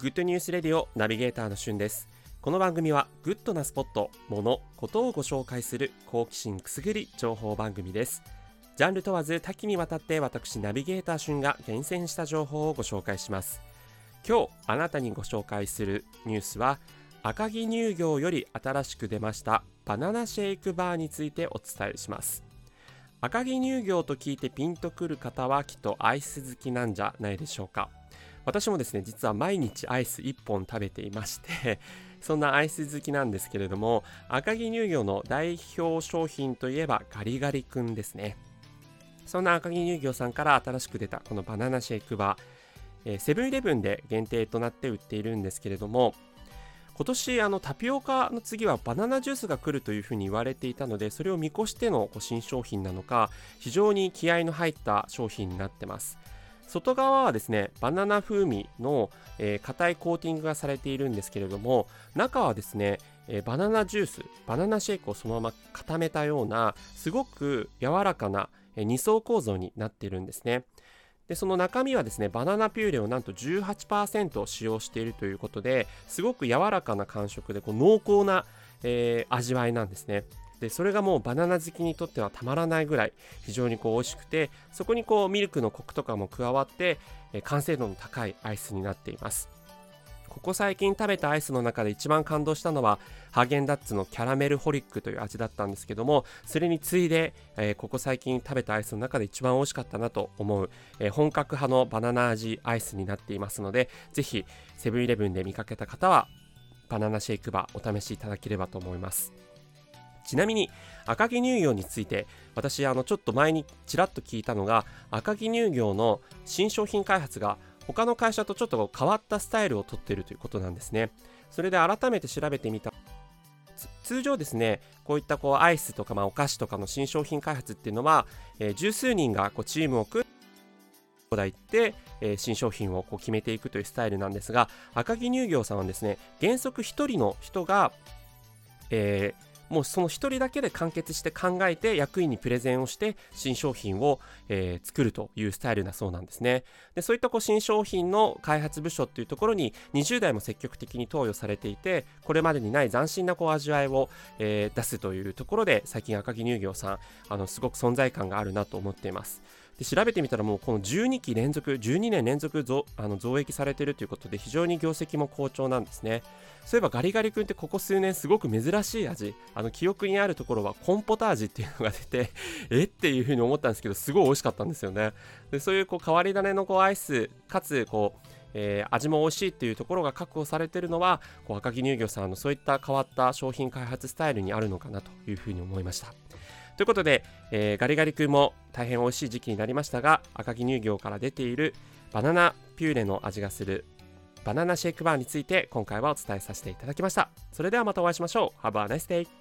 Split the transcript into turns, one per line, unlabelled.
グッドニュースレディオナビゲーターのしゅんです。この番組はグッドなスポット、もの、ことをご紹介する好奇心くすぐり情報番組です。ジャンル問わず多岐にわたって私ナビゲーターしゅんが厳選した情報をご紹介します。今日あなたにご紹介するニュースは赤城乳業より新しく出ましたバナナシェイクバーについてお伝えします。赤城乳業と聞いてピンとくる方はきっとアイス好きなんじゃないでしょうか。私もですね実は毎日アイス1本食べていまして そんなアイス好きなんですけれども赤城乳業の代表商品といえばガリガリ君ですね。そんな赤城乳業さんから新しく出たこのバナナシェイクバーセブンイレブンで限定となって売っているんですけれども今年あのタピオカの次はバナナジュースが来るというふうに言われていたのでそれを見越しての新商品なのか非常に気合の入った商品になってます。外側はですねバナナ風味の硬、えー、いコーティングがされているんですけれども中はですね、えー、バナナジュースバナナシェイクをそのまま固めたようなすごく柔らかな、えー、2層構造になっているんですね。でその中身はですねバナナピューレをなんと18%使用しているということですごく柔らかな感触でこう濃厚な、えー、味わいなんですね。でそれがもうバナナ好きにとってはたまらないぐらい非常にこう美味しくてそこにこうミルクのコクとかも加わって、え、完成度の高いアイスになっています。ここ最近食べたアイスの中で一番感動したのはハーゲンダッツのキャラメルホリックという味だったんですけどもそれに次いで、えー、ここ最近食べたアイスの中で一番美味しかったなと思う、えー、本格派のバナナ味アイスになっていますのでぜひセブンイレブンで見かけた方はバナナシェイクバーお試しいただければと思います。ちなみに赤城乳業について私あのちょっと前にちらっと聞いたのが赤城乳業の新商品開発が他の会社とちょっと変わったスタイルをとっているということなんですね。それで改めて調べてみた。通常ですねこういったこうアイスとかまあお菓子とかの新商品開発っていうのは、えー、十数人がこうチームを組んでいって、えー、新商品をこう決めていくというスタイルなんですが赤城乳業さんはですね原則1人の人が、えーもうその1人だけで完結して考えて役員にプレゼンをして新商品を、えー、作るというスタイルだそうなんですね。でそういったこう新商品の開発部署っていうところに20代も積極的に投与されていてこれまでにない斬新なこう味わいを、えー、出すというところで最近赤城乳業さんあのすごく存在感があるなと思っています。で調べてみたらもうこの12期連続12年連続増あの増益されているということで非常に業績も好調なんですね。そういえばガリガリ君ってここ数年すごく珍しい味。あの記憶にあるところはコンポタ味っていうのが出て えっていう風に思ったんですけどすごい美味しかったんですよね。でそういうこう変わり種のこうアイスかつこうえー、味も美味しいっていうところが確保されているのはこう赤城乳業さんのそういった変わった商品開発スタイルにあるのかなというふうに思いました。ということで、えー、ガリガリ君も大変美味しい時期になりましたが赤城乳業から出ているバナナピューレの味がするバナナシェイクバーについて今回はお伝えさせていただきました。それではまたお会いしましょう。Have a nice day